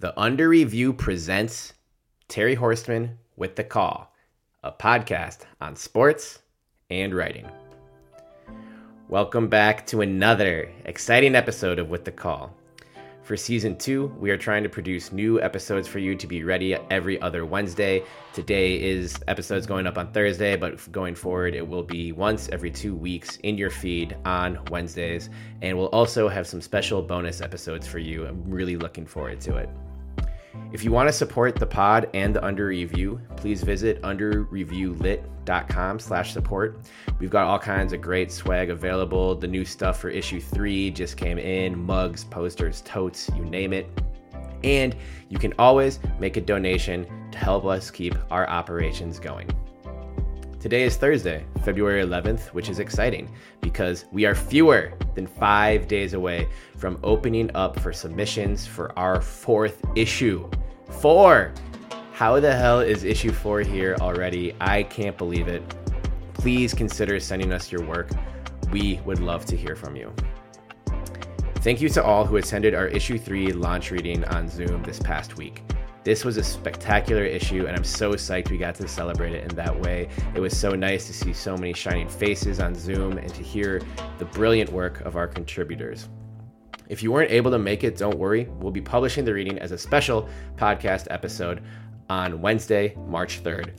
The Under Review presents Terry Horstman with The Call, a podcast on sports and writing. Welcome back to another exciting episode of With the Call. For season two, we are trying to produce new episodes for you to be ready every other Wednesday. Today is episodes going up on Thursday, but going forward, it will be once every two weeks in your feed on Wednesdays. And we'll also have some special bonus episodes for you. I'm really looking forward to it. If you want to support the pod and the Under Review, please visit underreviewlit.com slash support. We've got all kinds of great swag available. The new stuff for issue three just came in, mugs, posters, totes, you name it. And you can always make a donation to help us keep our operations going. Today is Thursday, February 11th, which is exciting because we are fewer than five days away from opening up for submissions for our fourth issue. Four! How the hell is issue four here already? I can't believe it. Please consider sending us your work. We would love to hear from you. Thank you to all who attended our issue three launch reading on Zoom this past week. This was a spectacular issue, and I'm so psyched we got to celebrate it in that way. It was so nice to see so many shining faces on Zoom and to hear the brilliant work of our contributors. If you weren't able to make it, don't worry. We'll be publishing the reading as a special podcast episode on Wednesday, March 3rd,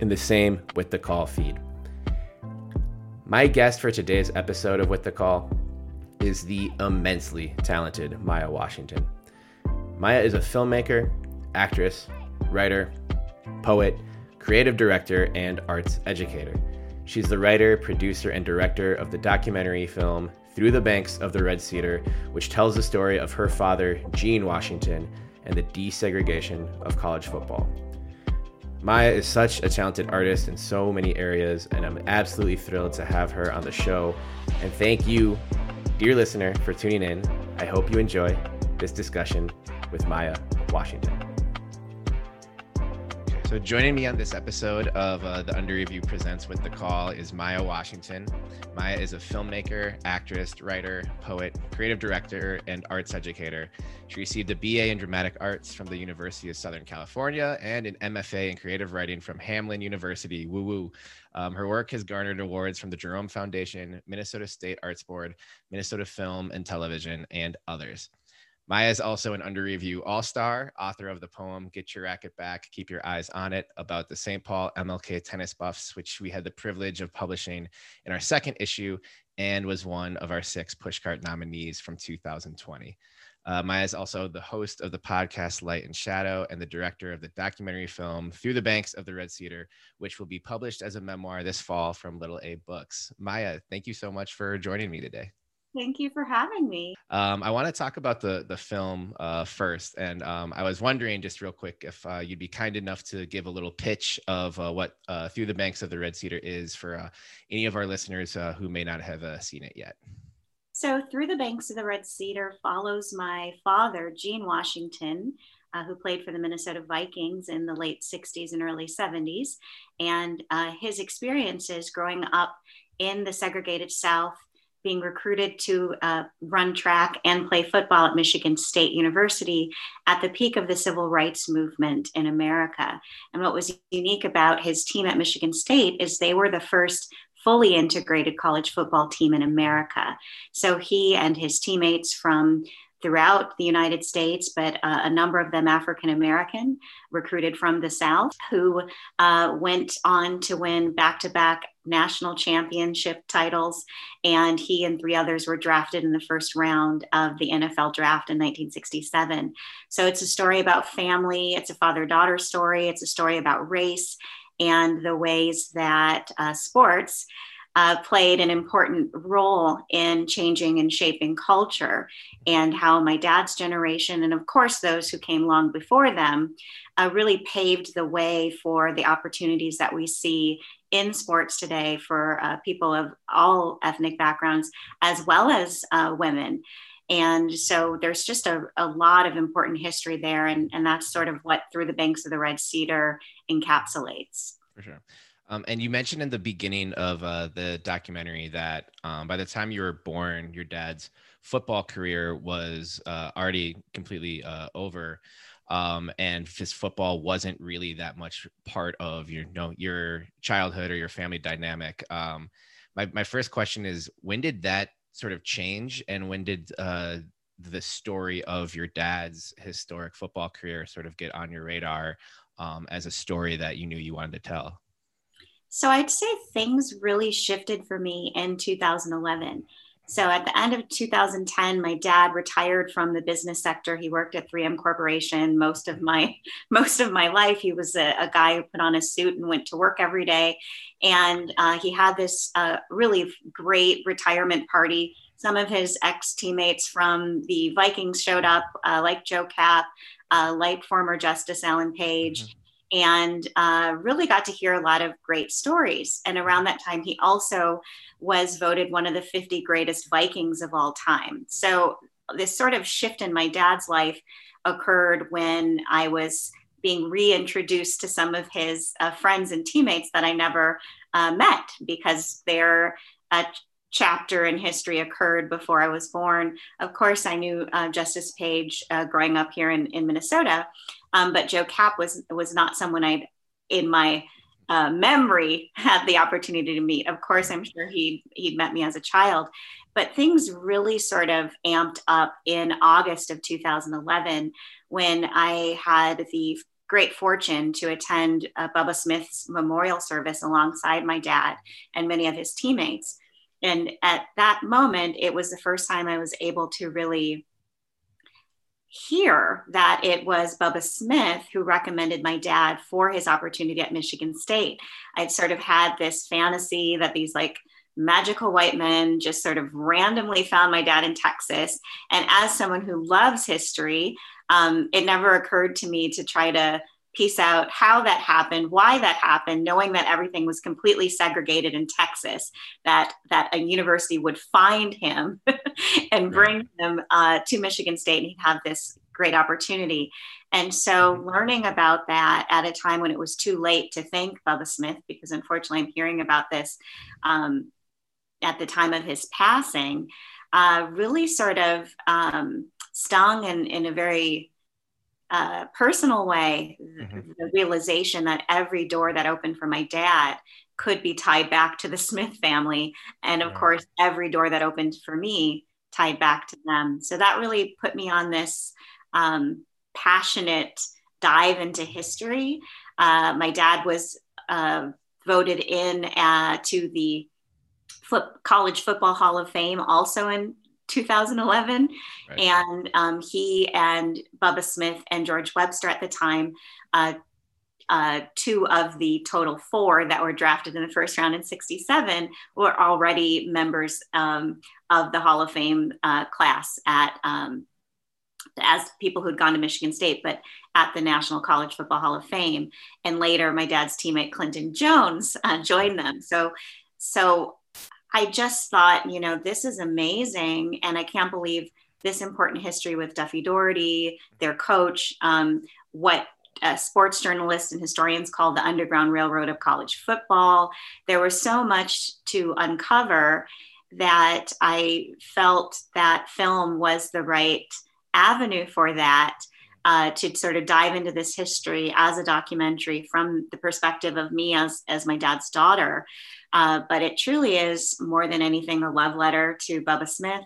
in the same With the Call feed. My guest for today's episode of With the Call is the immensely talented Maya Washington. Maya is a filmmaker, actress, writer, poet, creative director, and arts educator. She's the writer, producer, and director of the documentary film Through the Banks of the Red Cedar, which tells the story of her father, Gene Washington, and the desegregation of college football. Maya is such a talented artist in so many areas, and I'm absolutely thrilled to have her on the show. And thank you, dear listener, for tuning in. I hope you enjoy this discussion with Maya Washington. So, joining me on this episode of uh, the Under Review Presents with the Call is Maya Washington. Maya is a filmmaker, actress, writer, poet, creative director, and arts educator. She received a BA in dramatic arts from the University of Southern California and an MFA in creative writing from Hamline University. Woo woo. Um, her work has garnered awards from the Jerome Foundation, Minnesota State Arts Board, Minnesota Film and Television, and others. Maya is also an under review all star, author of the poem Get Your Racket Back, Keep Your Eyes on It about the St. Paul MLK tennis buffs, which we had the privilege of publishing in our second issue and was one of our six pushcart nominees from 2020. Uh, Maya is also the host of the podcast Light and Shadow and the director of the documentary film Through the Banks of the Red Cedar, which will be published as a memoir this fall from Little A Books. Maya, thank you so much for joining me today. Thank you for having me. Um, I want to talk about the the film uh, first, and um, I was wondering just real quick if uh, you'd be kind enough to give a little pitch of uh, what uh, Through the Banks of the Red Cedar is for uh, any of our listeners uh, who may not have seen it yet. So, Through the Banks of the Red Cedar follows my father, Gene Washington, who played for the Minnesota Vikings in the late 60s and early 70s, and his experiences growing up in the segregated South being recruited to uh, run track and play football at Michigan State University at the peak of the civil rights movement in America. And what was unique about his team at Michigan State is they were the first fully integrated college football team in America. So he and his teammates from throughout the United States, but uh, a number of them African American, recruited from the South, who uh, went on to win back to back national championship titles. And he and three others were drafted in the first round of the NFL draft in 1967. So it's a story about family, it's a father daughter story, it's a story about race and the ways that uh, sports uh, played an important role in changing and shaping culture, and how my dad's generation, and of course those who came long before them, uh, really paved the way for the opportunities that we see in sports today for uh, people of all ethnic backgrounds, as well as uh, women. And so there's just a, a lot of important history there. And, and that's sort of what Through the Banks of the Red Cedar encapsulates. For sure. Um, and you mentioned in the beginning of uh, the documentary that um, by the time you were born, your dad's football career was uh, already completely uh, over. Um, and his football wasn't really that much part of your you know your childhood or your family dynamic. Um, my, my first question is when did that sort of change? And when did uh, the story of your dad's historic football career sort of get on your radar um, as a story that you knew you wanted to tell so i'd say things really shifted for me in 2011 so at the end of 2010, my dad retired from the business sector. He worked at 3M Corporation most of my most of my life. He was a, a guy who put on a suit and went to work every day, and uh, he had this uh, really great retirement party. Some of his ex teammates from the Vikings showed up, uh, like Joe Kapp, uh, like former Justice Alan Page. Mm-hmm and uh, really got to hear a lot of great stories. And around that time, he also was voted one of the 50 greatest Vikings of all time. So, this sort of shift in my dad's life occurred when I was being reintroduced to some of his uh, friends and teammates that I never uh, met because their uh, chapter in history occurred before I was born. Of course, I knew uh, Justice Page uh, growing up here in, in Minnesota, um, but Joe Kapp was was not someone I'd in my uh, memory had the opportunity to meet. Of course, I'm sure he he'd met me as a child, but things really sort of amped up in August of 2011 when I had the great fortune to attend uh, Bubba Smith's memorial service alongside my dad and many of his teammates. And at that moment, it was the first time I was able to really hear that it was Bubba Smith who recommended my dad for his opportunity at Michigan State. I'd sort of had this fantasy that these like magical white men just sort of randomly found my dad in Texas. And as someone who loves history, um, it never occurred to me to try to piece out how that happened, why that happened, knowing that everything was completely segregated in Texas, that that a university would find him and bring him uh, to Michigan State, and he'd have this great opportunity. And so, mm-hmm. learning about that at a time when it was too late to thank Bubba Smith, because unfortunately, I'm hearing about this um, at the time of his passing, uh, really sort of um, stung in, in a very uh, personal way mm-hmm. the realization that every door that opened for my dad could be tied back to the Smith family. And of course, every door that opened for me tied back to them. So that really put me on this um, passionate dive into history. Uh, my dad was uh, voted in uh, to the foot, College Football Hall of Fame also in 2011. Right. And um, he and Bubba Smith and George Webster at the time, uh, uh, two of the total four that were drafted in the first round in 67 were already members um, of the Hall of Fame uh, class at. Um, as people who'd gone to Michigan State, but at the National College Football Hall of Fame, and later my dad's teammate Clinton Jones uh, joined them. So, so I just thought, you know, this is amazing. And I can't believe this important history with Duffy Daugherty, their coach, um, what uh, sports journalists and historians call the Underground Railroad of college football. There was so much to uncover that I felt that film was the right avenue for that. Uh, to sort of dive into this history as a documentary from the perspective of me as, as my dad's daughter. Uh, but it truly is more than anything a love letter to Bubba Smith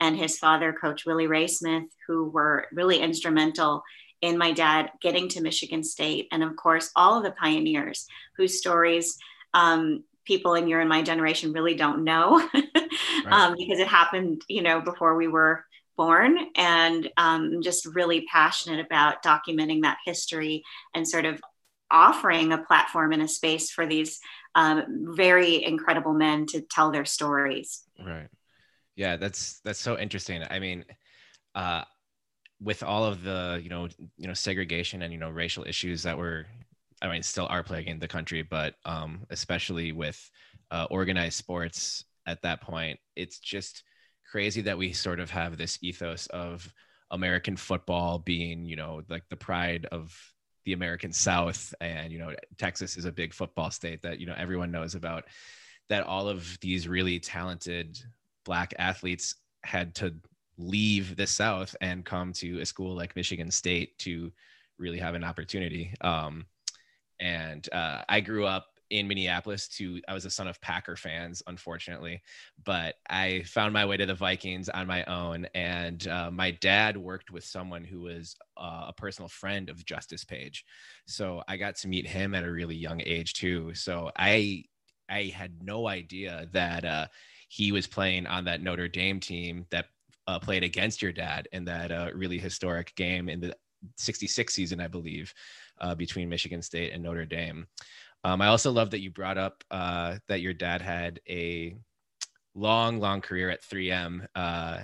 and his father, Coach Willie Ray Smith, who were really instrumental in my dad getting to Michigan State. And of course, all of the pioneers whose stories um, people in your and my generation really don't know right. um, because it happened, you know, before we were born. And um, just really passionate about documenting that history and sort of offering a platform and a space for these um, very incredible men to tell their stories. Right. Yeah, that's that's so interesting. I mean, uh, with all of the you know you know segregation and you know racial issues that were, I mean, still are plaguing the country, but um, especially with uh, organized sports at that point, it's just crazy that we sort of have this ethos of American football being you know like the pride of the American South, and you know Texas is a big football state that you know everyone knows about. That all of these really talented black athletes had to leave the South and come to a school like Michigan State to really have an opportunity. Um, and uh, I grew up in Minneapolis to I was a son of Packer fans, unfortunately, but I found my way to the Vikings on my own. And uh, my dad worked with someone who was uh, a personal friend of Justice Page, so I got to meet him at a really young age too. So I I had no idea that uh, he was playing on that Notre Dame team that uh, played against your dad in that uh, really historic game in the 66 season, I believe, uh, between Michigan State and Notre Dame. Um, I also love that you brought up uh, that your dad had a long, long career at 3M uh,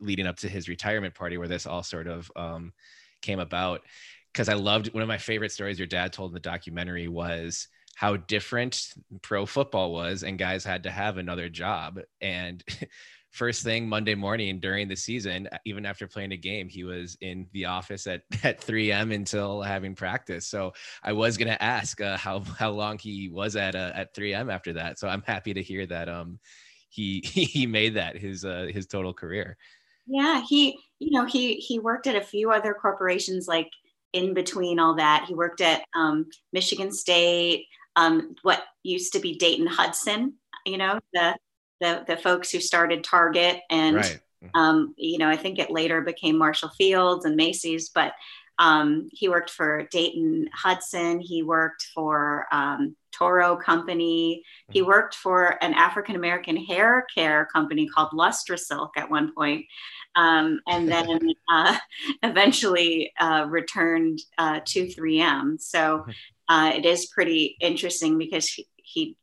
leading up to his retirement party, where this all sort of um, came about. Because I loved one of my favorite stories your dad told in the documentary was how different pro football was, and guys had to have another job. And first thing Monday morning during the season, even after playing a game, he was in the office at, at 3M until having practice. So I was going to ask uh, how, how long he was at, uh, at 3M after that. So I'm happy to hear that um, he, he made that his, uh, his total career. Yeah. He, you know, he, he worked at a few other corporations, like in between all that, he worked at um, Michigan State, um, what used to be Dayton Hudson, you know, the the the folks who started Target and right. Mm-hmm. um, you know I think it later became Marshall Fields and Macy's, but um, he worked for Dayton Hudson. He worked for um, Toro Company. He mm-hmm. worked for an African American hair care company called Lustra Silk at one point. Um, and then uh, eventually uh, returned uh, to 3M. So mm-hmm. uh, it is pretty interesting because he, he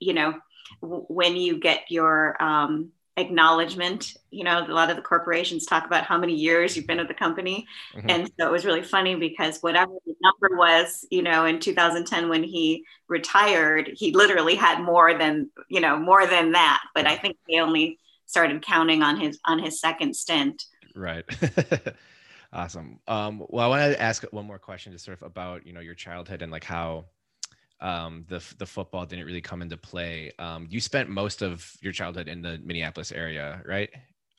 you know, when you get your um, acknowledgement you know a lot of the corporations talk about how many years you've been at the company. Mm-hmm. and so it was really funny because whatever the number was you know in 2010 when he retired he literally had more than you know more than that. But i think they only started counting on his on his second stint. Right. Awesome. Um, well i want to ask one more question just sort of about you know your childhood and like how um, the the football didn't really come into play. Um, you spent most of your childhood in the Minneapolis area, right?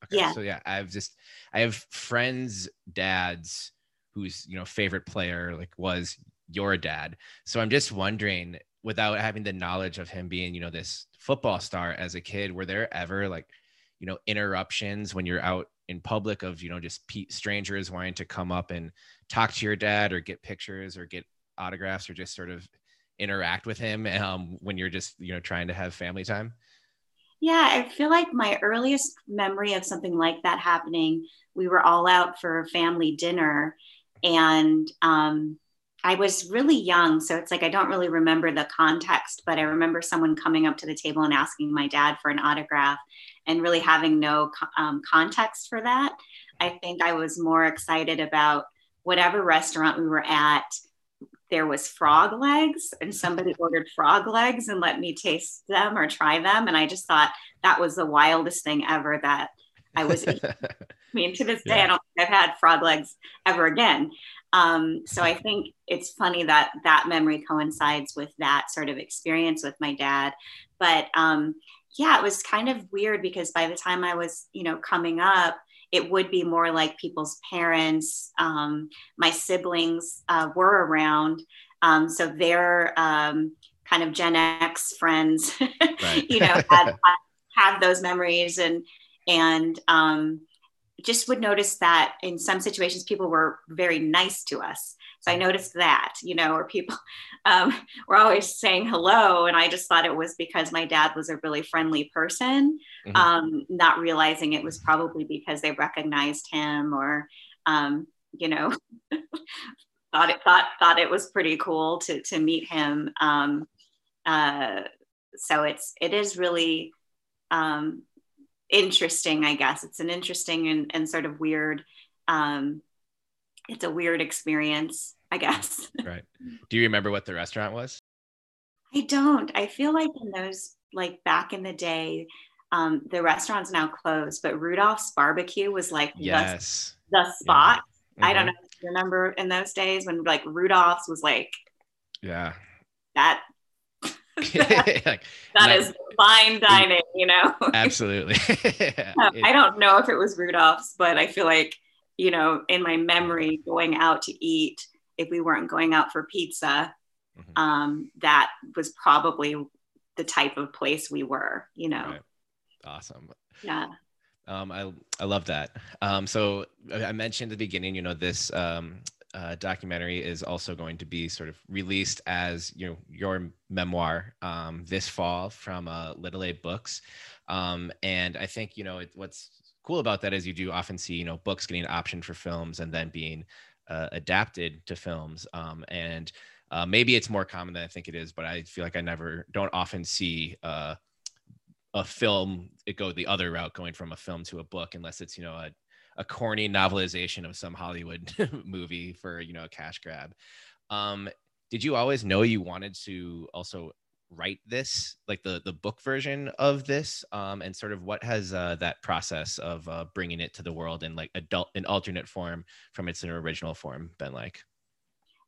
Okay, yeah. So yeah, I've just I have friends' dads whose you know favorite player like was your dad. So I'm just wondering, without having the knowledge of him being you know this football star as a kid, were there ever like you know interruptions when you're out in public of you know just strangers wanting to come up and talk to your dad or get pictures or get autographs or just sort of interact with him um, when you're just you know trying to have family time? Yeah i feel like my earliest memory of something like that happening we were all out for family dinner and um, i was really young so it's like i don't really remember the context but i remember someone coming up to the table and asking my dad for an autograph and really having no um, context for that. I think i was more excited about whatever restaurant we were at there was frog legs and somebody ordered frog legs and let me taste them or try them. And i just thought that was the wildest thing ever that i was i mean to this day yeah. i don't think i've had frog legs ever again. Um, so i think it's funny that that memory coincides with that sort of experience with my dad. But um, yeah it was kind of weird because by the time i was you know coming up it would be more like people's parents. Um, my siblings uh, were around, um, so their um, kind of Gen X friends, right. you know, had, have those memories and and um, just would notice that in some situations people were very nice to us I noticed that, you know, or people um, were always saying hello. And I just thought it was because my dad was a really friendly person, mm-hmm. um, not realizing it was probably because they recognized him or, um, you know, thought it thought thought it was pretty cool to to meet him. Um, uh, so it's it is really um, interesting, I guess. It's an interesting and, and sort of weird um, it's a weird experience, I guess. right. Do you remember what the restaurant was? I don't. I feel like in those, like back in the day, um, the restaurant's now closed, but Rudolph's Barbecue was like yes. the, the spot. Yeah. Mm-hmm. I don't mm-hmm. know if you remember in those days when like Rudolph's was like, yeah, that like, that is fine dining, you know. absolutely. Um, I don't know if it was Rudolph's, but I feel like you know, in my memory, going out to eat if we weren't going out for pizza, mm-hmm. um, that was probably the type of place we were. You know. Right. Awesome. Yeah. Um, I I love that. Um, so I mentioned at the beginning, you know, this um, uh, documentary is also going to be sort of released as you know your memoir um, this fall from uh, Little A Books, um, and I think you know it, what's cool about that is you do often see you know books getting optioned for films and then being uh, adapted to films, um, and uh, maybe it's more common than I think it is, but I feel like I never don't often see uh, a film it go the other route going from a film to a book unless it's you know a, a corny novelization of some hollywood movie for you know a cash grab. Um did you always know you wanted to also write this like the the book version of this um and sort of what has uh, that process of uh, bringing it to the world in like adult an alternate form from its original form been like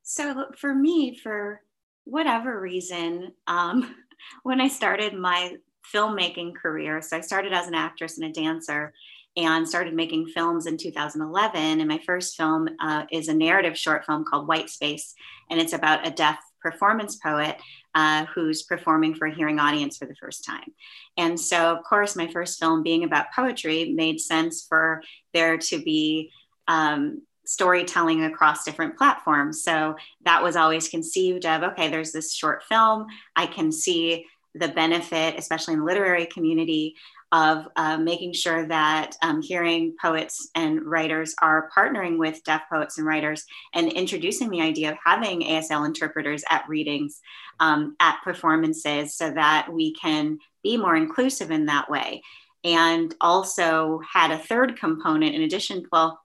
so for me for whatever reason um when i started my filmmaking career. So I started as an actress and a dancer and started making films in 2011. And my first film uh, is a narrative short film called White Space, and it's about a deaf performance poet uh, who's performing for a hearing audience for the first time. And so, of course, my first film being about poetry made sense for there to be. Um, storytelling across different platforms. So that was always conceived of okay, there's this short film. I can see the benefit, especially in the literary community, of uh, making sure that um, hearing poets and writers are partnering with deaf poets and writers and introducing the idea of having ASL interpreters at readings, um, at performances, so that we can be more inclusive in that way. And also had a third component in addition, well,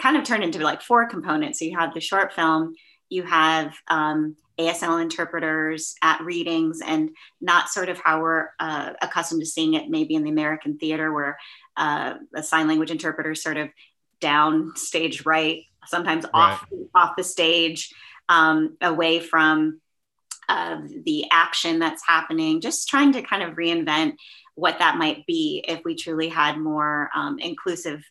kind of turned into like four components. So you have the short film, you have um, ASL interpreters at readings and not sort of how we're uh, accustomed to seeing it maybe in the American theater where uh, a sign language interpreter sort of down stage right, sometimes right. off off the stage, um, away from uh, the action that's happening, just trying to kind of reinvent what that might be if we truly had more um, inclusive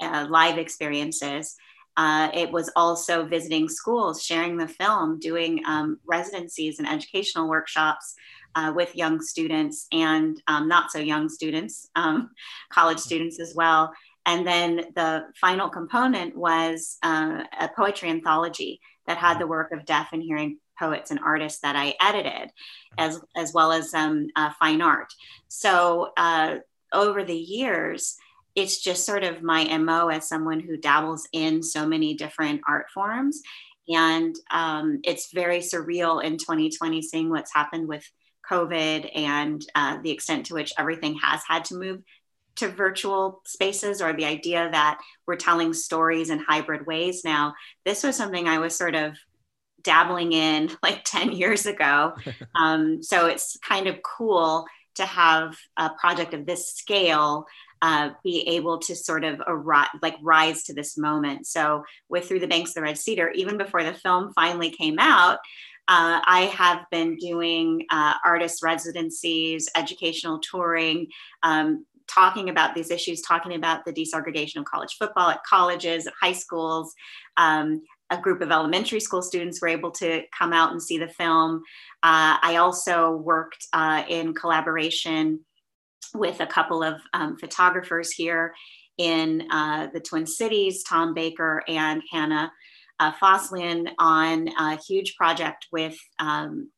uh, live experiences. Uh, it was also visiting schools, sharing the film, doing um, residencies and educational workshops uh, with young students and um, not so young students, um, college students as well. And then the final component was uh, a poetry anthology that had the work of deaf and hearing poets and artists that I edited, as, as well as um, uh, fine art. So uh, over the years, it's just sort of my mo as someone who dabbles in so many different art forms. And um, it's very surreal in 2020 seeing what's happened with covid and uh, the extent to which everything has had to move to virtual spaces or the idea that we're telling stories in hybrid ways. Now this was something i was sort of dabbling in like 10 years ago. Um, so it's kind of cool to have a project of this scale uh, be able to sort of arise, like rise to this moment. So with Through the Banks of the Red Cedar, even before the film finally came out, uh, I have been doing uh, artist residencies, educational touring, um, talking about these issues, talking about the desegregation of college football at colleges, at high schools. Um, a group of elementary school students were able to come out and see the film. Uh, I also worked uh, in collaboration with a couple of um, photographers here in uh, the Twin Cities, Tom Baker and Hannah uh, Foslien, on a huge project with um,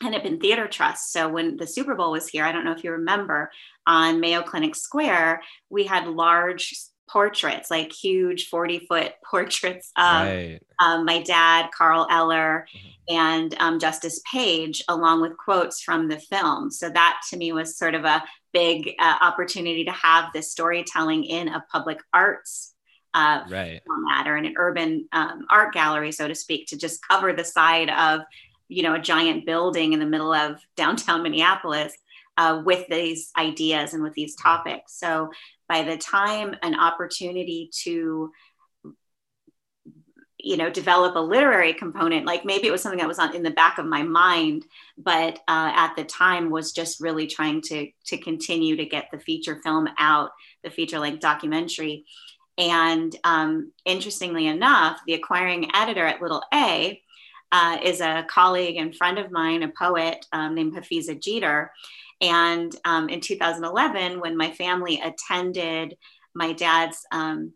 Hennepin Theater Trust. So when the Super Bowl was here, I don't know if you remember, on Mayo Clinic Square, we had large portraits, like huge 40 foot portraits of right. um, my dad, Carl Eller, mm-hmm. and um, Justice Page, along with quotes from the film. So that to me was sort of a big uh, opportunity to have this storytelling in a public arts uh, right. format or in an urban um, art gallery, so to speak, to just cover the side of you know a giant building in the middle of downtown Minneapolis uh, with these ideas and with these topics. So by the time an opportunity to you know develop a literary component like maybe it was something that was on in the back of my mind but uh, at the time was just really trying to to continue to get the feature film out the feature length documentary. And um, interestingly enough the acquiring editor at little a uh, is a colleague and friend of mine a poet um, named Hafizah Geter and um, in 2011 when my family attended my dad's um,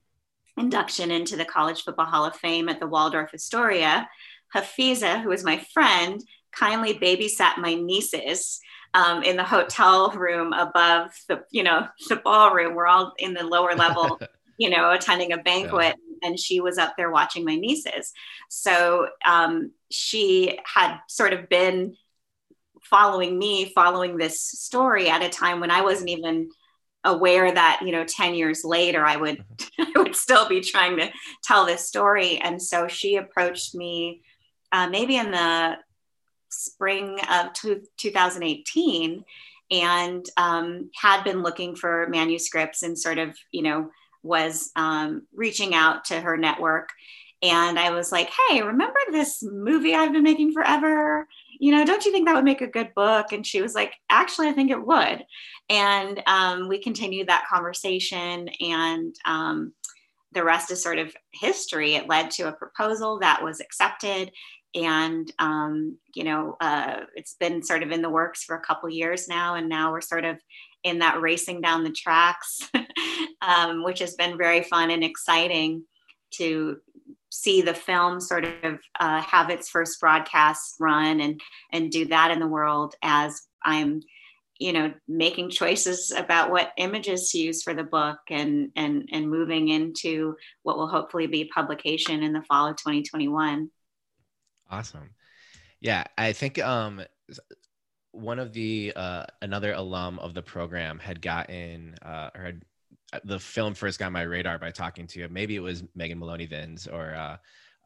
induction into the College Football Hall of Fame at the Waldorf Astoria, Hafizah, who was my friend, kindly babysat my nieces um, in the hotel room above the, you know, the ballroom. We're all in the lower level, you know, attending a banquet. Yeah. And she was up there watching my nieces. So um, she had sort of been following me, following this story at a time when I wasn't even aware that you know 10 years later i would mm-hmm. i would still be trying to tell this story. And so she approached me uh, maybe in the spring of two, 2018 and um, had been looking for manuscripts and sort of you know was um, reaching out to her network. And i was like hey remember this movie i've been making forever you know, don't you think that would make a good book? And she was like, actually, I think it would. And um, we continued that conversation, and um, the rest is sort of history. It led to a proposal that was accepted. And, um, you know, uh, it's been sort of in the works for a couple years now. And now we're sort of in that racing down the tracks, um, which has been very fun and exciting to see the film sort of uh, have its first broadcast run and and do that in the world as I'm you know making choices about what images to use for the book and and and moving into what will hopefully be publication in the fall of 2021 awesome. Yeah i think um one of the uh another alum of the program had gotten uh or had the film first got my radar by talking to you. Maybe it was Megan Maloney Vins or uh,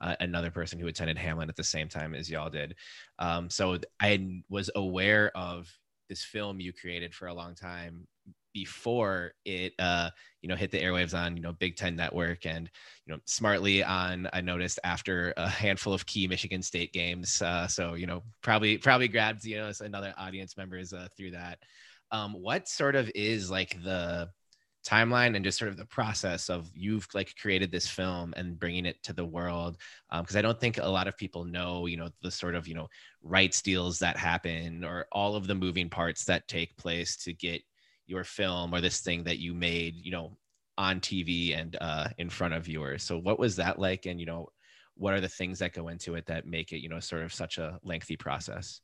uh, another person who attended Hamline at the same time as y'all did. Um, so I was aware of this film you created for a long time before it uh you know hit the airwaves on you know big ten network and you know smartly on i noticed after a handful of key michigan state games uh so you know probably probably grabbed you know another audience members uh, through that um what sort of is like the timeline and just sort of the process of you've like created this film and bringing it to the world because um, i don't think a lot of people know you know the sort of you know rights deals that happen or all of the moving parts that take place to get your film or this thing that you made you know on tv and uh, in front of viewers. So what was that like? And you know what are the things that go into it that make it you know sort of such a lengthy process?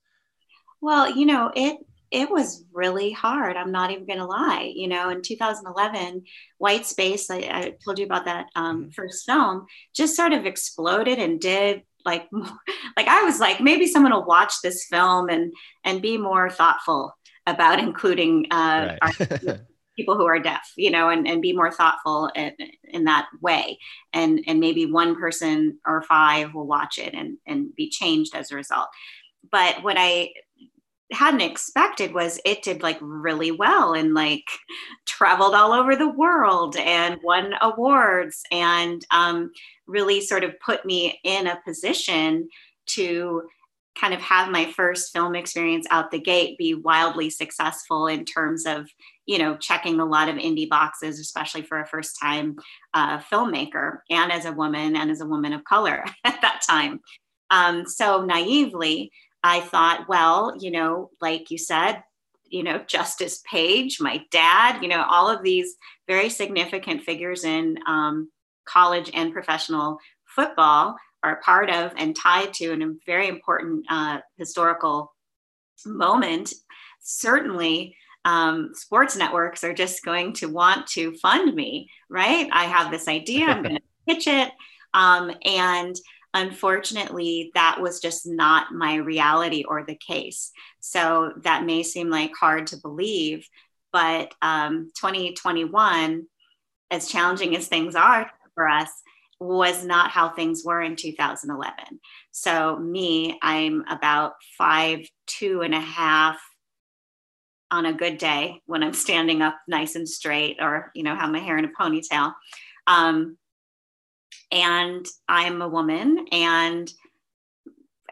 Well you know it it was really hard. I'm not even going to lie. You know, in 2011, White Space, I, I told you about that um, mm-hmm. first film, just sort of exploded and did like, like I was like, maybe someone will watch this film and and be more thoughtful about including uh, right. our, people who are deaf, you know, and, and be more thoughtful in, in that way. And and maybe one person or five will watch it and and be changed as a result. But what I hadn't expected was it did like really well and like traveled all over the world and won awards and um, really sort of put me in a position to kind of have my first film experience out the gate be wildly successful in terms of you know checking a lot of indie boxes especially for a first time uh, filmmaker and as a woman and as a woman of color at that time. Um, so naively I thought, well, you know, like you said, you know, Justice Page, my dad, you know, all of these very significant figures in um, college and professional football are part of and tied to a very important uh, historical moment. Certainly, um, sports networks are just going to want to fund me, right? I have this idea, I'm going to pitch it. Um, and unfortunately, that was just not my reality or the case. So that may seem like hard to believe, but um, 2021, as challenging as things are for us, was not how things were in 2011. So, me, I'm about five, two and a half on a good day when I'm standing up nice and straight or, you know, have my hair in a ponytail. Um, and I'm a woman and,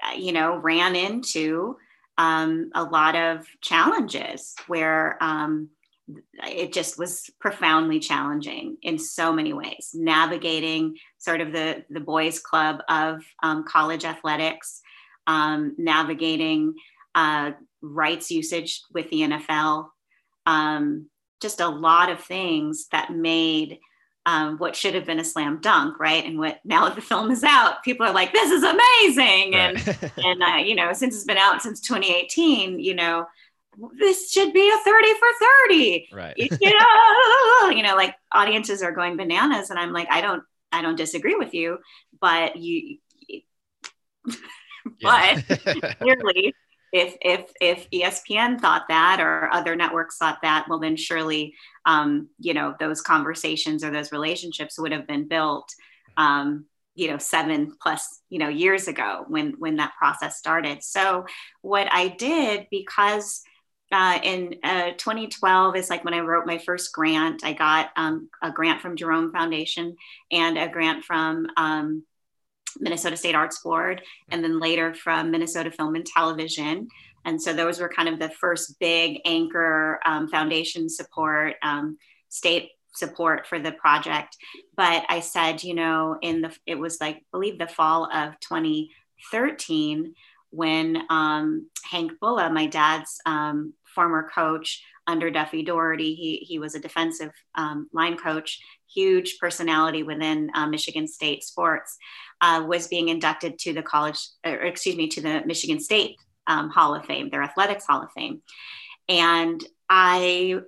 uh, you know, ran into um, a lot of challenges where um, it just was profoundly challenging in so many ways. Navigating sort of the the boys club of um, college athletics um, navigating uh, rights usage with the nfl um, just a lot of things that made um, what should have been a slam dunk, right? And what now that the film is out, people are like, "This is amazing!" Right. And and uh, you know, since it's been out since 2018, you know, this should be a 30 for 30 right you know you know like audiences are going bananas and i'm like i don't i don't disagree with you but you but clearly if if if espn thought that or other networks thought that well then surely um, you know those conversations or those relationships would have been built um, you know seven plus you know years ago when when that process started so what i did because uh, in uh, 2012 is like when I wrote my first grant. I got um, a grant from Jerome Foundation and a grant from um, Minnesota State Arts Board, and then later from Minnesota Film and Television. And so those were kind of the first big anchor um, foundation support, um, state support for the project. But I said, you know, in the it was like I believe the fall of 2013 when um, Hank Bullough, my dad's um, former coach under Duffy Daugherty, He, he was a defensive um, line coach, huge personality within uh, Michigan State sports, uh, was being inducted to the college, or excuse me, to the Michigan State um, Hall of Fame, their athletics Hall of Fame. And I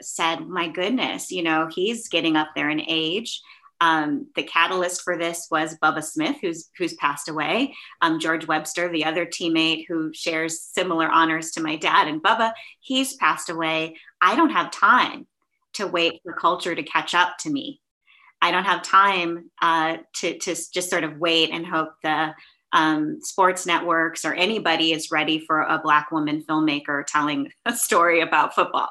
said, my goodness, you know, he's getting up there in age. Um, the catalyst for this was Bubba Smith, who's who's passed away. Um, George Webster, the other teammate who shares similar honors to my dad and Bubba, he's passed away. I don't have time to wait for culture to catch up to me. I don't have time uh, to to just sort of wait and hope the um, sports networks or anybody is ready for a black woman filmmaker telling a story about football.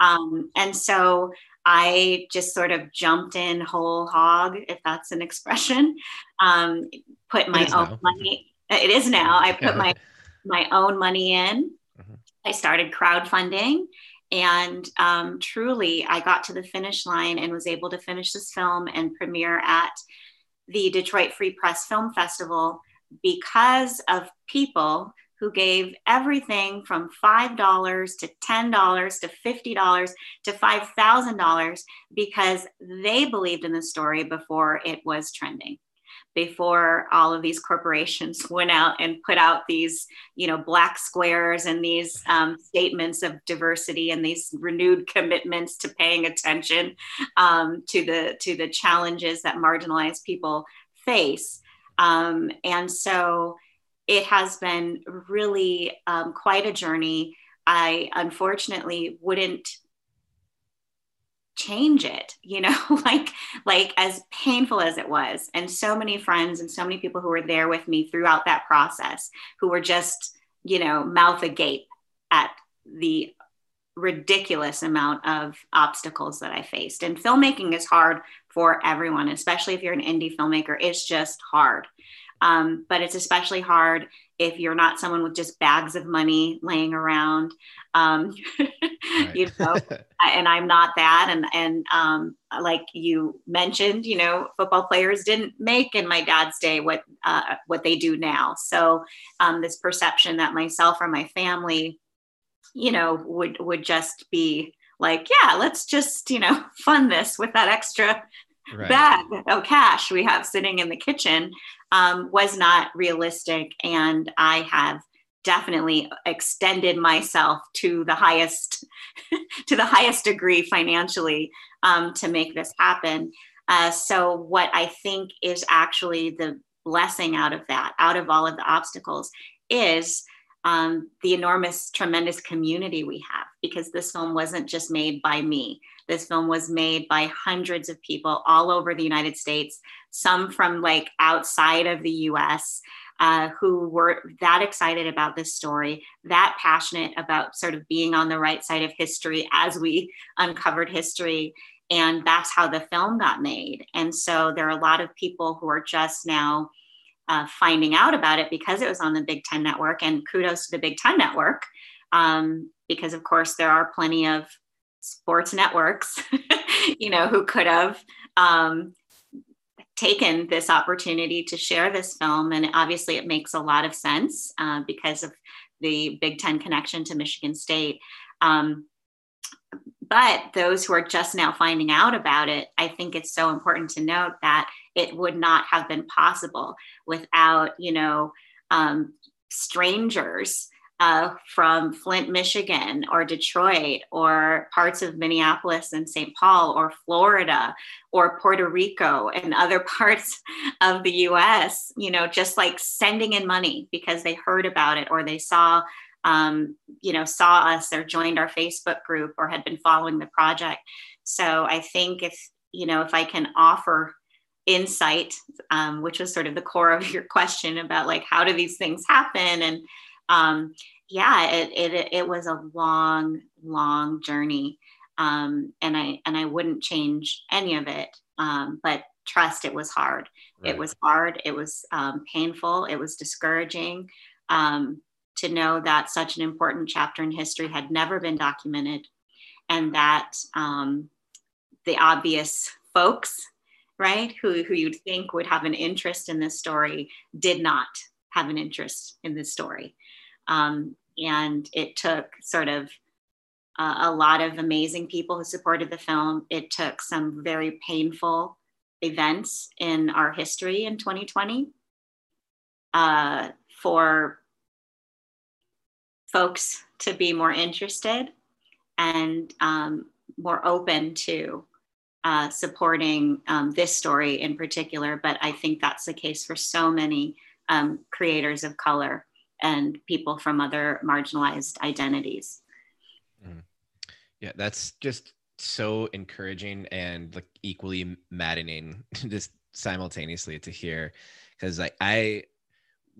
Um, and so I just sort of jumped in whole hog, if that's an expression. Um, put my own now. money. It is now. I put my my own money in. Mm-hmm. I started crowdfunding, and um, truly, I got to the finish line and was able to finish this film and premiere at the Detroit Free Press Film Festival because of people who gave everything from $5 to $10 to $50 to $5,000 because they believed in the story before it was trending before all of these corporations went out and put out these you know black squares and these um, statements of diversity and these renewed commitments to paying attention um, to the to the challenges that marginalized people face um, and so it has been really um, quite a journey. I unfortunately wouldn't change it you know like like as painful as it was. And so many friends and so many people who were there with me throughout that process who were just you know mouth agape at the ridiculous amount of obstacles that i faced. And filmmaking is hard for everyone especially if you're an indie filmmaker it's just hard um, but it's especially hard if you're not someone with just bags of money laying around, um, right. you know, and I'm not that. And, and um, like you mentioned, you know, football players didn't make in my dad's day what, uh, what they do now. So um, this perception that myself or my family, you know, would, would just be like, yeah, let's just, you know, fund this with that extra right. bag of cash we have sitting in the kitchen um, was not realistic. And I have definitely extended myself to the highest to the highest degree financially um, to make this happen. Uh, so what I think is actually the blessing out of that, out of all of the obstacles, is um, the enormous, tremendous community we have because this film wasn't just made by me. This film was made by hundreds of people all over the United States, some from like outside of the US. Uh, who were that excited about this story, that passionate about sort of being on the right side of history as we uncovered history. and that's how the film got made. And so there are a lot of people who are just now uh, finding out about it because it was on the Big Ten Network. And kudos to the Big Ten Network, um, because of course there are plenty of sports networks, you know, who could have um, taken this opportunity to share this film. And obviously, it makes a lot of sense uh, because of the Big Ten connection to Michigan State. Um, but those who are just now finding out about it, I think it's so important to note that it would not have been possible without, you know, um, strangers uh, from Flint, Michigan, or Detroit, or parts of Minneapolis and St. Paul, or Florida, or Puerto Rico, and other parts of the US, you know, just like sending in money because they heard about it or they saw. Um, you know, saw us or joined our Facebook group or had been following the project. So I think if you know if I can offer insight, um, which was sort of the core of your question about like how do these things happen and um, yeah, it, it, it was a long, long journey. Um, and I, and I wouldn't change any of it. Um, but trust, it was hard. Right. It was hard. It was um, painful. It was discouraging um, to know that such an important chapter in history had never been documented and that um, the obvious folks right who, who you'd think would have an interest in this story did not have an interest in this story um, and it took sort of uh, a lot of amazing people who supported the film. It took some very painful events in our history in 2020 uh, for folks to be more interested and um, more open to uh, supporting um, this story in particular. But I think that's the case for so many um, creators of color and people from other marginalized identities. Mm. Yeah, that's just so encouraging and like equally maddening just simultaneously to hear because like I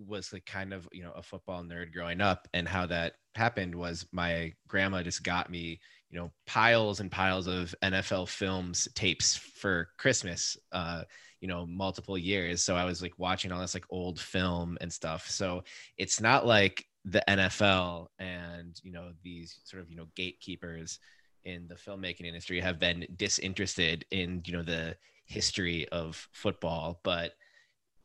was like kind of you know a football nerd growing up and how that happened was my grandma just got me you know piles and piles of NFL films tapes for Christmas uh you know multiple years. So i was like watching all this like old film and stuff. So it's not like the nfl and you know these sort of you know gatekeepers in the filmmaking industry have been disinterested in you know the history of football. But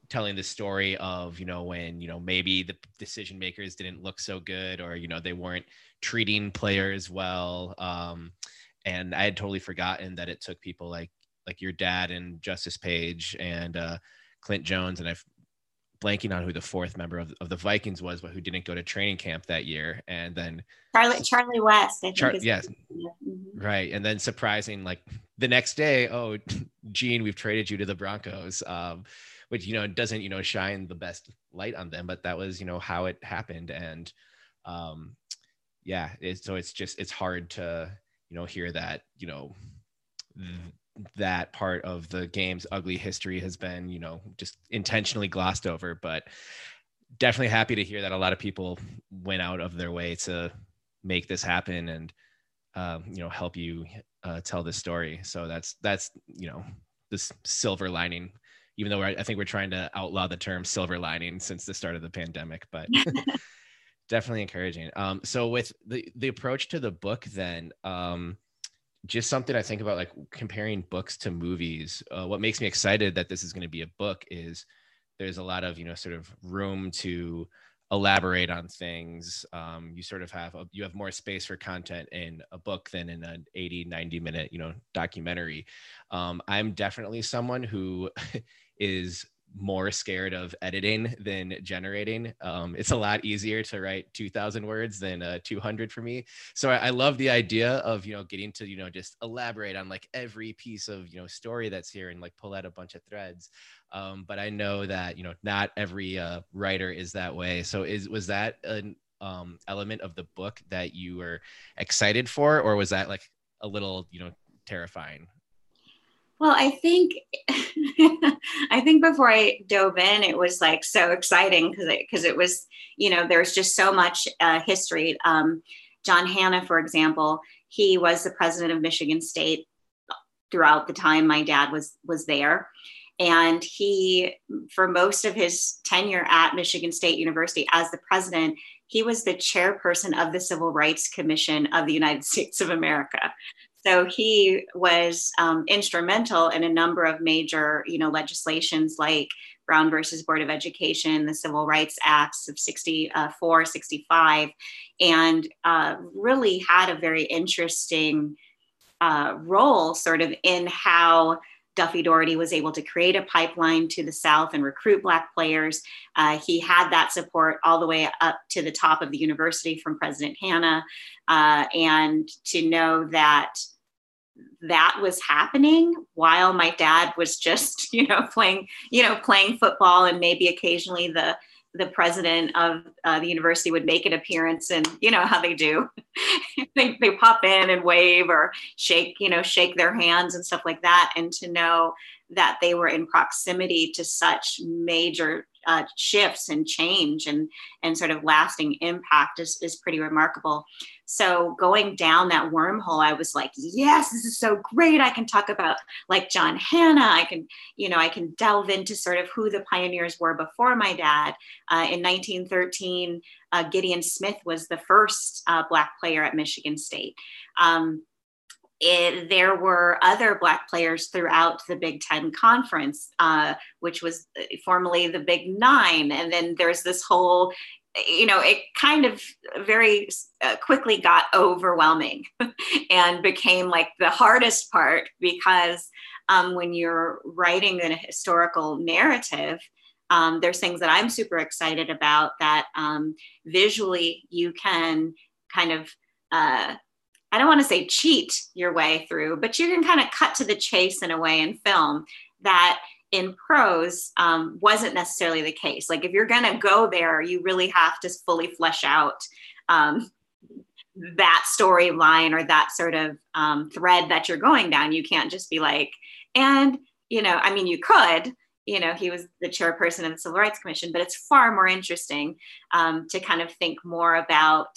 telling the story of you know when you know maybe the decision makers didn't look so good or you know they weren't treating players well um and i had totally forgotten that it took people like like your dad and Justice Page and uh, Clint Jones, and I'm blanking on who the fourth member of, of the Vikings was, but who didn't go to training camp that year, and then Charlie Charlie West. I think Char- yes, mm-hmm. right, and then surprising like the next day, oh, Gene, we've traded you to the Broncos. Um, which you know doesn't you know shine the best light on them, but that was you know how it happened, and um, yeah, it, so it's just it's hard to you know hear that you know that part of the game's ugly history has been, you know, just intentionally glossed over. But definitely happy to hear that a lot of people went out of their way to make this happen and, um, you know, help you uh, tell this story. So that's that's you know this silver lining. Even though I think we're trying to outlaw the term silver lining since the start of the pandemic, but definitely encouraging. Um, so with the the approach to the book, then. Um, just something I think about like comparing books to movies. Uh, what makes me excited that this is going to be a book is there's a lot of you know sort of room to elaborate on things um, you sort of have a, you have more space for content in a book than in an 80 90 minute you know documentary um, i'm definitely someone who is more scared of editing than generating. Um, it's a lot easier to write 2000 words than uh, 200 for me. So I, I, love the idea of, you know, getting to, you know, just elaborate on like every piece of, you know, story that's here and like pull out a bunch of threads. Um, but I know that, you know, not every uh, writer is that way. So is, was that an um, element of the book that you were excited for, or was that like a little, you know, terrifying? Well, I think I think before I dove in, it was like so exciting because it, cause it was, you know, there's just so much uh, history. Um, John Hannah, for example, he was the president of Michigan State throughout the time my dad was was there and he for most of his tenure at michigan state university as the president he was the chairperson of the civil rights commission of the united states of america so he was um, instrumental in a number of major you know legislations like brown versus board of education the civil rights acts of 64 65 and uh, really had a very interesting uh, role sort of in how Duffy Daugherty was able to create a pipeline to the South and recruit Black players. Uh, he had that support all the way up to the top of the university from President Hannah. Uh, and to know that that was happening while my dad was just, you know, playing, you know, playing football. And maybe occasionally the the president of uh, the university would make an appearance and you know how they do. They, they pop in and wave or shake you know shake their hands and stuff like that. And to know that they were in proximity to such major uh, shifts and change and and sort of lasting impact is, is pretty remarkable. So going down that wormhole i was like yes this is so great. I can talk about like john hannah. I can you know i can delve into sort of who the pioneers were before my dad. Uh, in 1913 uh, gideon smith was the first uh, black player at michigan state. Um, it, there were other Black players throughout the Big Ten Conference, uh, which was uh, formerly the Big Nine. And then there's this whole, you know, it kind of very uh, quickly got overwhelming and became like the hardest part because um, when you're writing a historical narrative, um, there's things that I'm super excited about that um, visually you can kind of uh, I don't want to say cheat your way through, but you can kind of cut to the chase in a way in film that in prose um, wasn't necessarily the case. Like if you're going to go there, you really have to fully flesh out um, that storyline or that sort of um, thread that you're going down. You can't just be like, and, you know, I mean, you could, you know, he was the chairperson of the Civil Rights Commission, but it's far more interesting um, to kind of think more about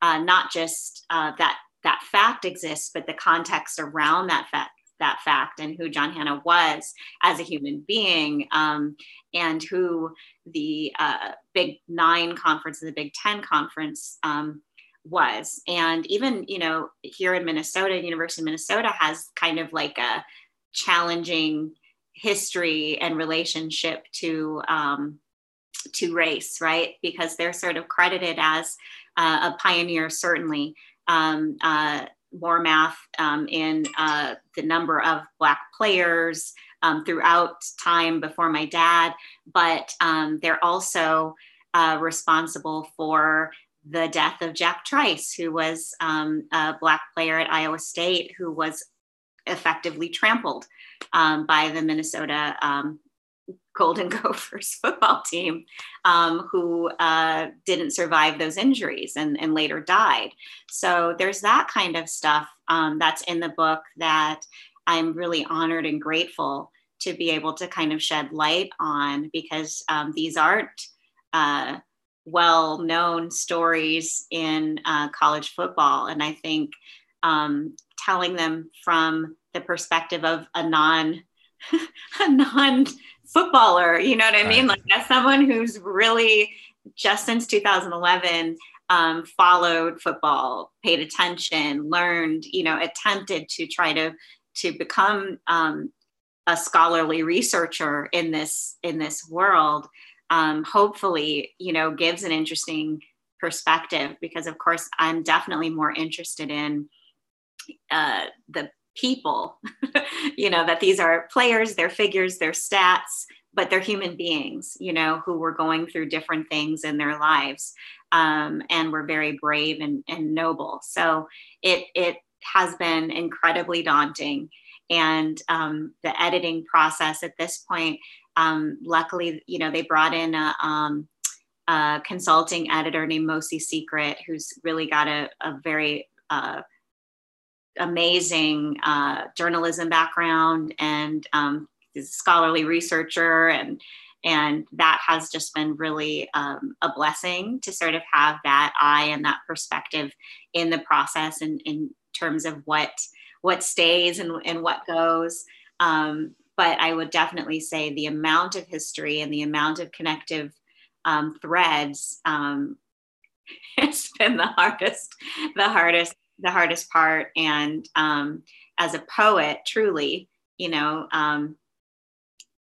uh, not just uh, that that fact exists, but the context around that fact that fact and who John Hannah was as a human being, um, and who the uh, Big Nine conference and the Big Ten conference um, was. And even, you know, here in Minnesota, University of Minnesota has kind of like a challenging history and relationship to um, to race, right? Because they're sort of credited as uh, a pioneer, certainly, um, uh, more math um, in uh, the number of Black players um, throughout time before my dad, but um, they're also uh, responsible for the death of Jack Trice, who was um, a Black player at Iowa State who was effectively trampled um, by the Minnesota Golden Gophers football team um, who uh, didn't survive those injuries and, and, later died. So there's that kind of stuff um, that's in the book that I'm really honored and grateful to be able to kind of shed light on because um, these aren't uh, well known stories in uh, college football. And I think um, telling them from the perspective of a non a non footballer, you know what I mean? Like as someone who's really just since 2011 um, followed football, paid attention, learned, you know, attempted to try to to become um, a scholarly researcher in this in this world. Um, hopefully, you know, gives an interesting perspective because, of course, I'm definitely more interested in uh, the people you know that these are players they're figures they're stats but they're human beings you know who were going through different things in their lives um, and were very brave and, and noble. So it it has been incredibly daunting. And um, the editing process at this point um, luckily you know they brought in a, um, a consulting editor named Mosi Secret who's really got a, a very uh, amazing uh, journalism background and um, scholarly researcher and and that has just been really um, a blessing to sort of have that eye and that perspective in the process and in terms of what what stays and, and what goes. Um, but I would definitely say the amount of history and the amount of connective um, threads um, it's been the hardest, the hardest, the hardest part. And um, as a poet, truly, you know, um,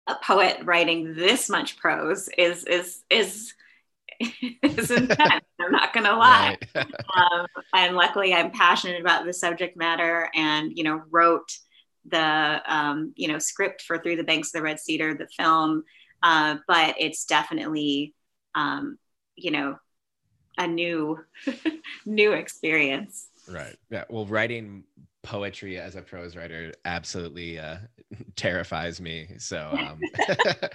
a poet writing this much prose is is is is intense. I'm not going to lie. Right. um, and luckily, I'm passionate about the subject matter, and you know, wrote the um, you know script for Through the Banks of the Red Cedar, the film. Uh, but it's definitely um, you know a new new experience. Right. Yeah. Well, writing poetry as a prose writer absolutely uh, terrifies me. So. Um,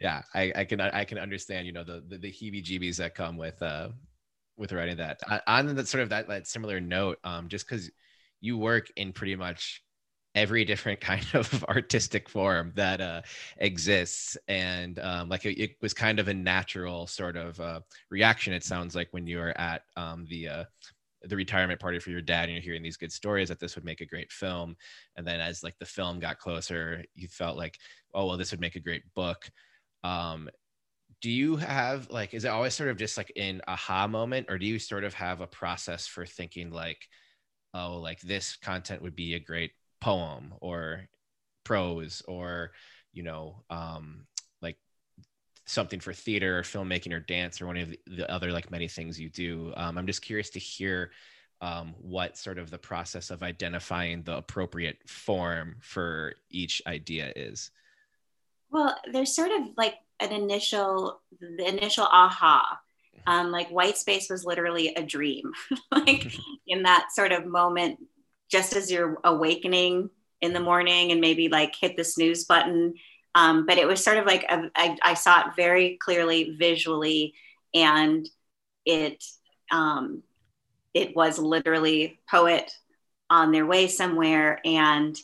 yeah, I, I, can I can understand you know the the, the heebie-jeebies that come with uh with writing that. On that sort of that that similar note, um, just because you work in pretty much every different kind of artistic form that uh, exists and um, like it, it, was kind of a natural sort of uh, reaction it sounds like when you were at um, the uh, the retirement party for your dad and you're hearing these good stories that this would make a great film. And then as like the film got closer you felt like oh well this would make a great book. Um, do you have like is it always sort of just like an aha moment or do you sort of have a process for thinking like oh like this content would be a great poem or prose or you know um something for theater or filmmaking or dance or one of the other like many things you do um, i'm just curious to hear um, what sort of the process of identifying the appropriate form for each idea is well there's sort of like an initial the initial aha mm-hmm. um, like white space was literally a dream like in that sort of moment just as you're awakening in the morning and maybe like hit the snooze button. Um, but it was sort of like a, I, I saw it very clearly visually, and it um, it was literally poet on their way somewhere and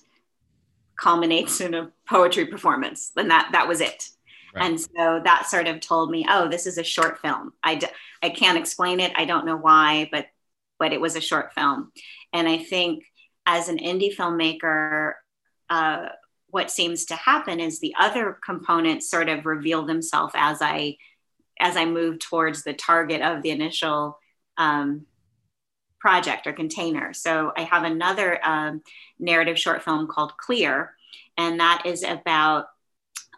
culminates in a poetry performance. And that that was it. Right. And so that sort of told me, oh, this is a short film. I d- I can't explain it. I don't know why, but but it was a short film. And I think as an indie filmmaker, uh, what seems to happen is the other components sort of reveal themselves as I as I move towards the target of the initial um, project or container. So I have another um, narrative short film called Clear, and that is about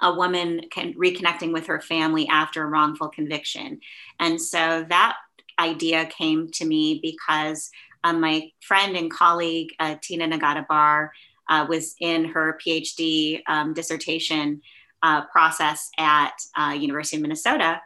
a woman can, reconnecting with her family after a wrongful conviction. And so that idea came to me because um, my friend and colleague, uh, Tina Nagata Bar, uh, was in her PhD um, dissertation uh, process at uh, University of Minnesota.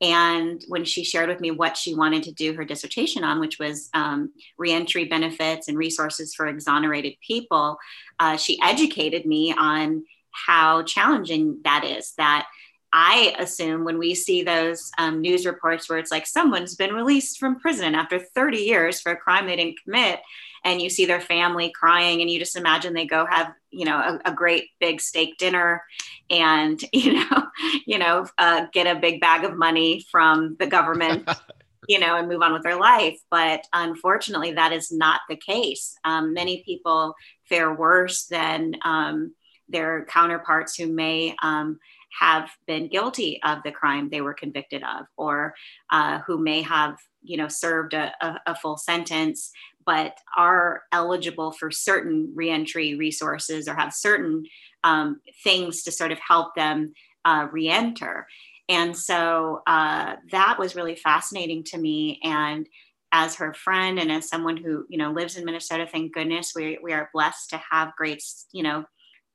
And when she shared with me what she wanted to do her dissertation on, which was um, reentry benefits and resources for exonerated people, uh, she educated me on how challenging that is. That I assume when we see those um, news reports where it's like someone's been released from prison after 30 years for a crime they didn't commit, and you see their family crying, and you just imagine they go have you know a, a great big steak dinner, and you know you know uh, get a big bag of money from the government. you know, and move on with their life. But unfortunately, that is not the case. Um, many people fare worse than um, their counterparts who may um, have been guilty of the crime they were convicted of or uh, who may have you know served a, a, a, full sentence but are eligible for certain reentry resources or have certain um, things to sort of help them uh, reenter. And so uh, that was really fascinating to me. And as her friend and as someone who you know lives in minnesota thank goodness we, we are blessed to have great you know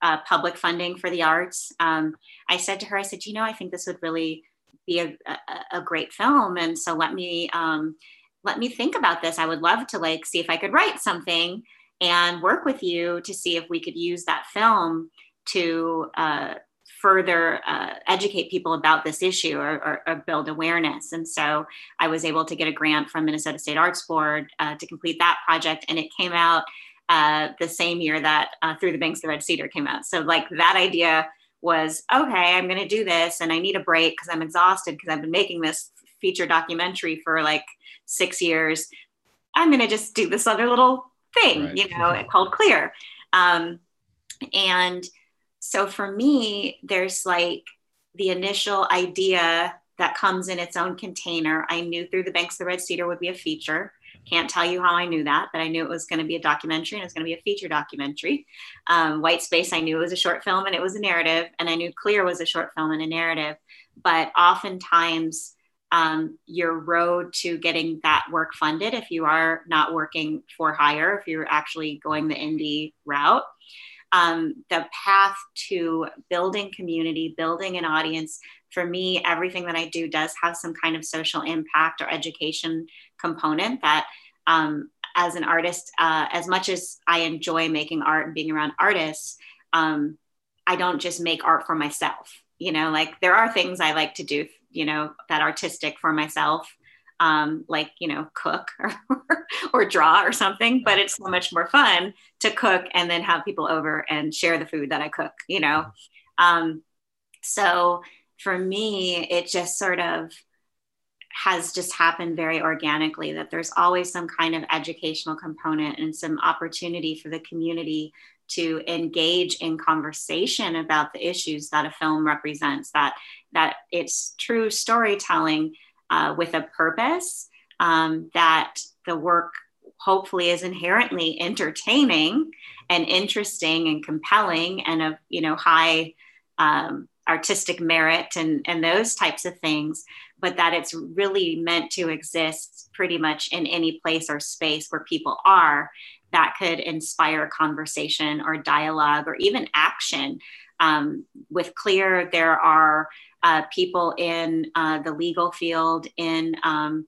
uh, public funding for the arts. Um, I said to her, I said, you know, I think this would really be a, a, a great film, and so let me um, let me think about this. I would love to like see if I could write something and work with you to see if we could use that film to uh, further uh, educate people about this issue or, or, or, build awareness. And so I was able to get a grant from Minnesota State Arts Board uh, to complete that project, and it came out uh, the same year that uh, Through the Banks of the Red Cedar came out. So, like, that idea was okay, I'm going to do this and I need a break because I'm exhausted because I've been making this feature documentary for like six years. I'm going to just do this other little thing, right. you know, called Clear. Um, and so for me, there's like the initial idea that comes in its own container. I knew Through the Banks of the Red Cedar would be a feature. Can't tell you how I knew that, but I knew it was going to be a documentary and it was going to be a feature documentary. Um, White Space, I knew it was a short film and it was a narrative, and I knew Clear was a short film and a narrative. But oftentimes, um, your road to getting that work funded, if you are not working for hire, if you're actually going the indie route, um, the path to building community, building an audience, for me, everything that I do does have some kind of social impact or education component that um, as an artist, uh, as much as I enjoy making art and being around artists, um, I don't just make art for myself. You know, like there are things I like to do, you know, that artistic for myself, um, like, you know, cook or, or draw or something. But it's so much more fun to cook and then have people over and share the food that I cook, you know. Um, so for me, it just sort of has just happened very organically that there's always some kind of educational component and some opportunity for the community to engage in conversation about the issues that a film represents that that it's true storytelling uh, with a purpose um, that the work hopefully is inherently entertaining and interesting and compelling and of you know high um, artistic merit and and those types of things but that it's really meant to exist pretty much in any place or space where people are that could inspire conversation or dialogue or even action. Um, with clear there are uh, people in uh, the legal field in um,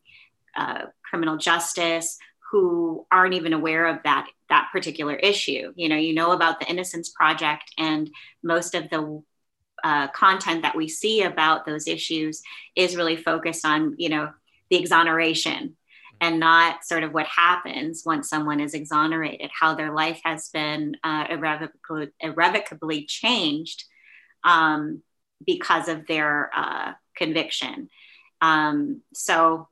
uh, criminal justice who aren't even aware of that that particular issue. You know you know about the innocence project and most of the uh, content that we see about those issues is really focused on, you know, the exoneration and not sort of what happens once someone is exonerated, how their life has been uh, irrevocably, irrevocably changed um, because of their uh, conviction. Um, so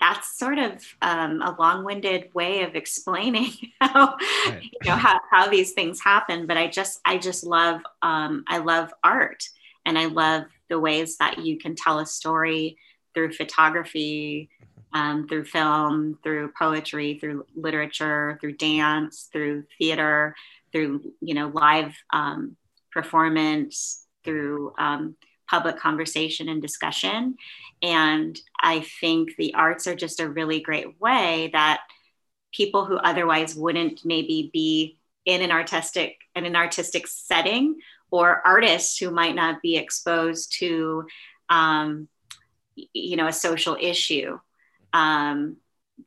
that's sort of um, a long-winded way of explaining how right. you know how, how these things happen but i just i just love um, i love art and i love the ways that you can tell a story through photography um, through film through poetry through literature through dance through theater through you know live um, performance through um, public conversation and discussion. And I think the arts are just a really great way that people who otherwise wouldn't maybe be in an artistic in an artistic setting or artists who might not be exposed to um, you know a social issue um,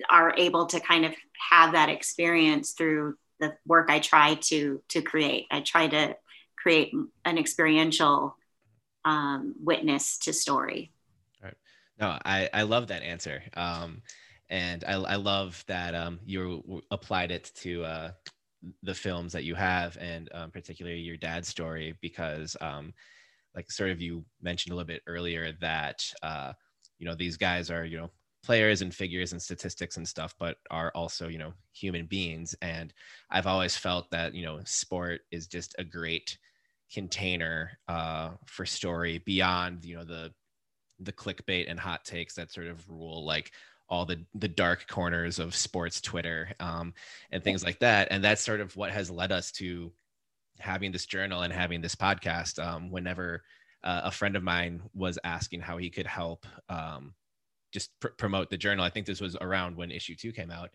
are able to kind of have that experience through the work I try to to create. I try to create an experiential um, witness to story. Right. No, I, I love that answer. Um, and I, I love that um, you applied it to uh, the films that you have and um, particularly your dad's story because um, like sort of you mentioned a little bit earlier that uh, you know these guys are you know players and figures and statistics and stuff but are also you know human beings and i've always felt that you know sport is just a great container uh, for story beyond you know the the clickbait and hot takes that sort of rule like all the the dark corners of sports Twitter um, and things like that. And that's sort of what has led us to having this journal and having this podcast. Um, whenever uh, a friend of mine was asking how he could help um, just pr- promote the journal, I think this was around when issue two came out,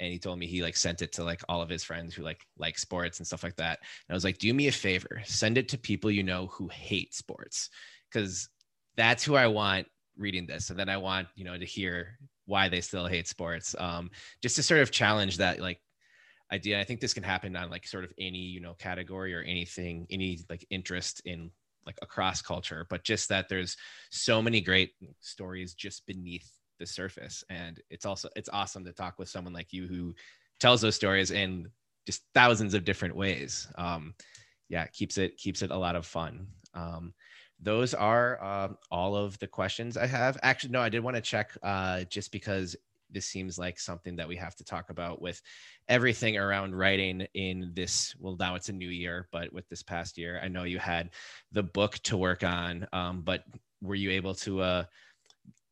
and he told me he like sent it to like all of his friends who like like sports and stuff like that. And i was like do me a favor send it to people you know who hate sports because that's who i want reading this and then i want you know to hear why they still hate sports. Um just to sort of challenge that like idea. I think this can happen on like sort of any you know category or anything any like interest in like across culture but just that there's so many great stories just beneath the surface. And it's also it's awesome to talk with someone like you who tells those stories in just thousands of different ways. Um yeah keeps it keeps it a lot of fun. Um those are uh, all of the questions i have. Actually no i did want to check uh just because this seems like something that we have to talk about with everything around writing in this. Well, now it's a new year, but with this past year, I know you had the book to work on, um, but were you able to uh,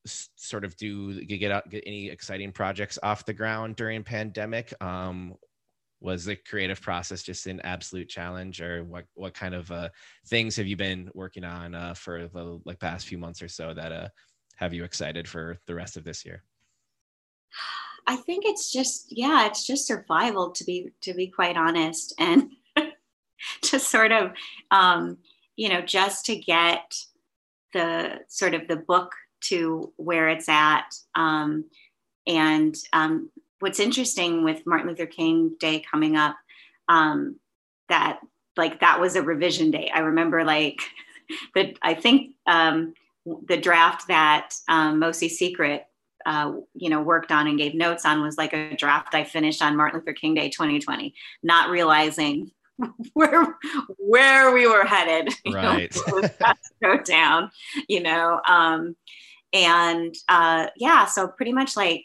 sort of do get out get any exciting projects off the ground during pandemic? Um, was the creative process just an absolute challenge or what what kind of uh, things have you been working on uh, for the like past few months or so that uh, have you excited for the rest of this year i think it's just yeah it's just survival to be to be quite honest and just sort of um, you know just to get the sort of the book to where it's at um, and um, what's interesting with Martin Luther King Day coming up, um, that like that was a revision day. I remember like that. I think um, the draft that um, Mosi Secret, uh, you know, worked on and gave notes on was like a draft I finished on Martin Luther King Day 2020, not realizing where where we were headed. Right. You know, go down, you know. Um, and uh, yeah, so pretty much like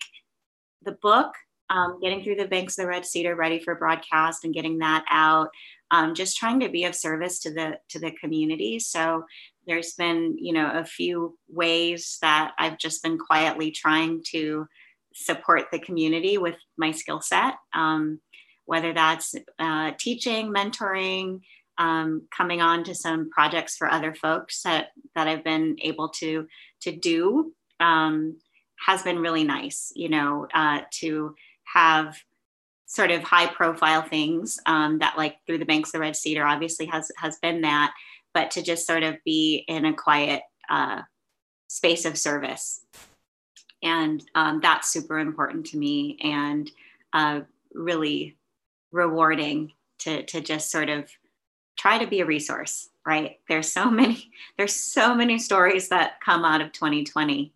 the book um, getting through the banks of the red cedar ready for broadcast and getting that out um, just trying to be of service to the to the community so there's been you know a few ways that i've just been quietly trying to support the community with my skill set um, whether that's uh, teaching mentoring um, coming on to some projects for other folks that that i've been able to to do um, has been really nice you know uh, to have sort of high profile things um, that like through the banks of the red cedar obviously has has been that but to just sort of be in a quiet uh, space of service. And um, that's super important to me and uh, really rewarding to to just sort of try to be a resource right? There's so many there's so many stories that come out of 2020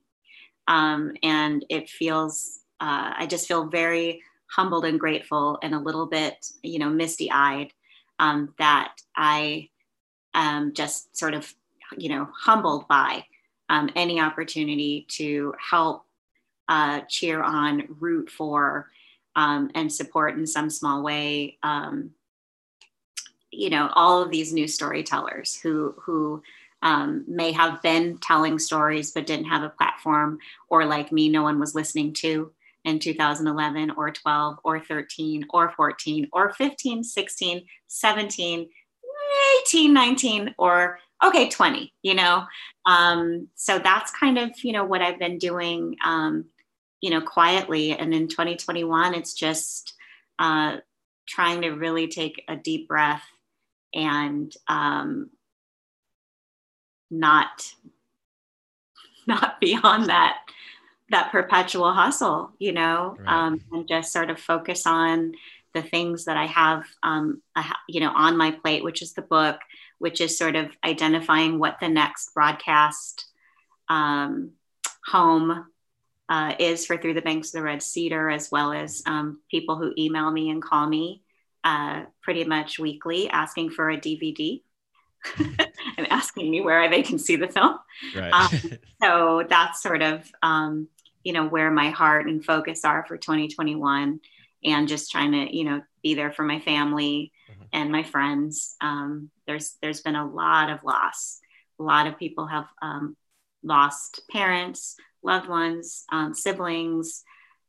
um, and it feels uh, I just feel very humbled and grateful and a little bit, you know, misty eyed um, that I am just sort of, you know, humbled by um, any opportunity to help uh, cheer on, root for, um, and support in some small way. Um, you know, all of these new storytellers who who um, may have been telling stories but didn't have a platform, or like me, no one was listening to in 2011 or 12 or 13 or 14 or 15, 16, 17, 18, 19, or okay, 20, you know? Um, so that's kind of, you know, what I've been doing, um, you know, quietly. And in 2021, it's just uh, trying to really take a deep breath and um, not not beyond that that perpetual hustle, you know, right. um, and just sort of focus on the things that I have, um, you know, on my plate, which is the book, which is sort of identifying what the next broadcast um, home uh, is for Through the Banks of the Red Cedar, as well as um, people who email me and call me uh, pretty much weekly asking for a DVD. and asking me where they can see the film. Right. Um, so that's sort of um, you know where my heart and focus are for 2021 and just trying to you know be there for my family mm-hmm. and my friends um, there's there's been a lot of loss a lot of people have um, lost parents loved ones um, siblings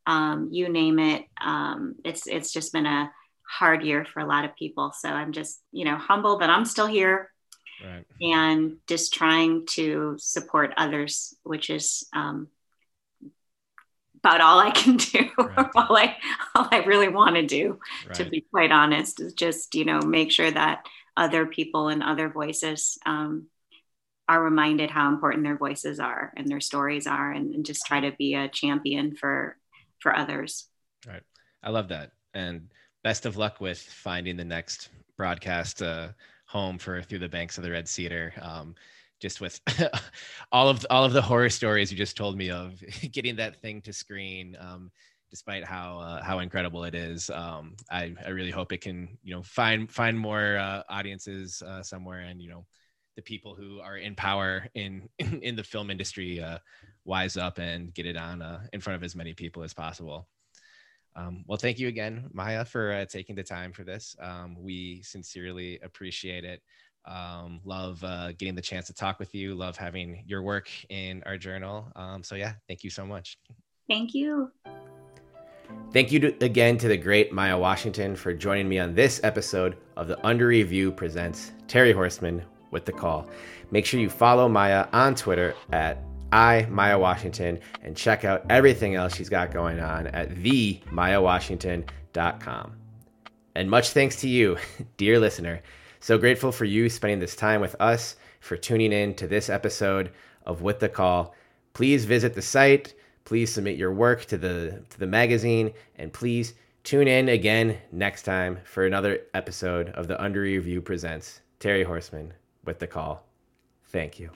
um, you name it um, it's it's just been a hard year for a lot of people so i'm just you know humble that i'm still here right. and just trying to support others which is um, about all I can do, right. all I all I really want to do, right. to be quite honest, is just you know make sure that other people and other voices um, are reminded how important their voices are and their stories are, and, and, just try to be a champion for for others. Right, I love that, and best of luck with finding the next broadcast uh, home for through the banks of the Red Cedar. Um, just with all of all of the horror stories you just told me of getting that thing to screen um, despite how uh, how incredible it is um, I, I really hope it can you know find find more uh, audiences uh, somewhere and you know the people who are in power in in, in the film industry uh, wise up and get it on uh, in front of as many people as possible. Um, well, thank you again, Maya, for uh, taking the time for this. Um, we sincerely appreciate it. Um, love uh, getting the chance to talk with you. Love having your work in our journal. Um, so, yeah, thank you so much. Thank you. Thank you to, again to the great Maya Washington for joining me on this episode of the Under Review Presents Terry Horstman with the Call. Make sure you follow Maya on Twitter at I, Maya Washington, and check out everything else she's got going on at themayawashington.com. And much thanks to you, dear listener. So grateful for you spending this time with us, for tuning in to this episode of With the Call. Please visit the site, please submit your work to the to the magazine, and please tune in again next time for another episode of the Under Review Presents Terry Horstman with the Call. Thank you.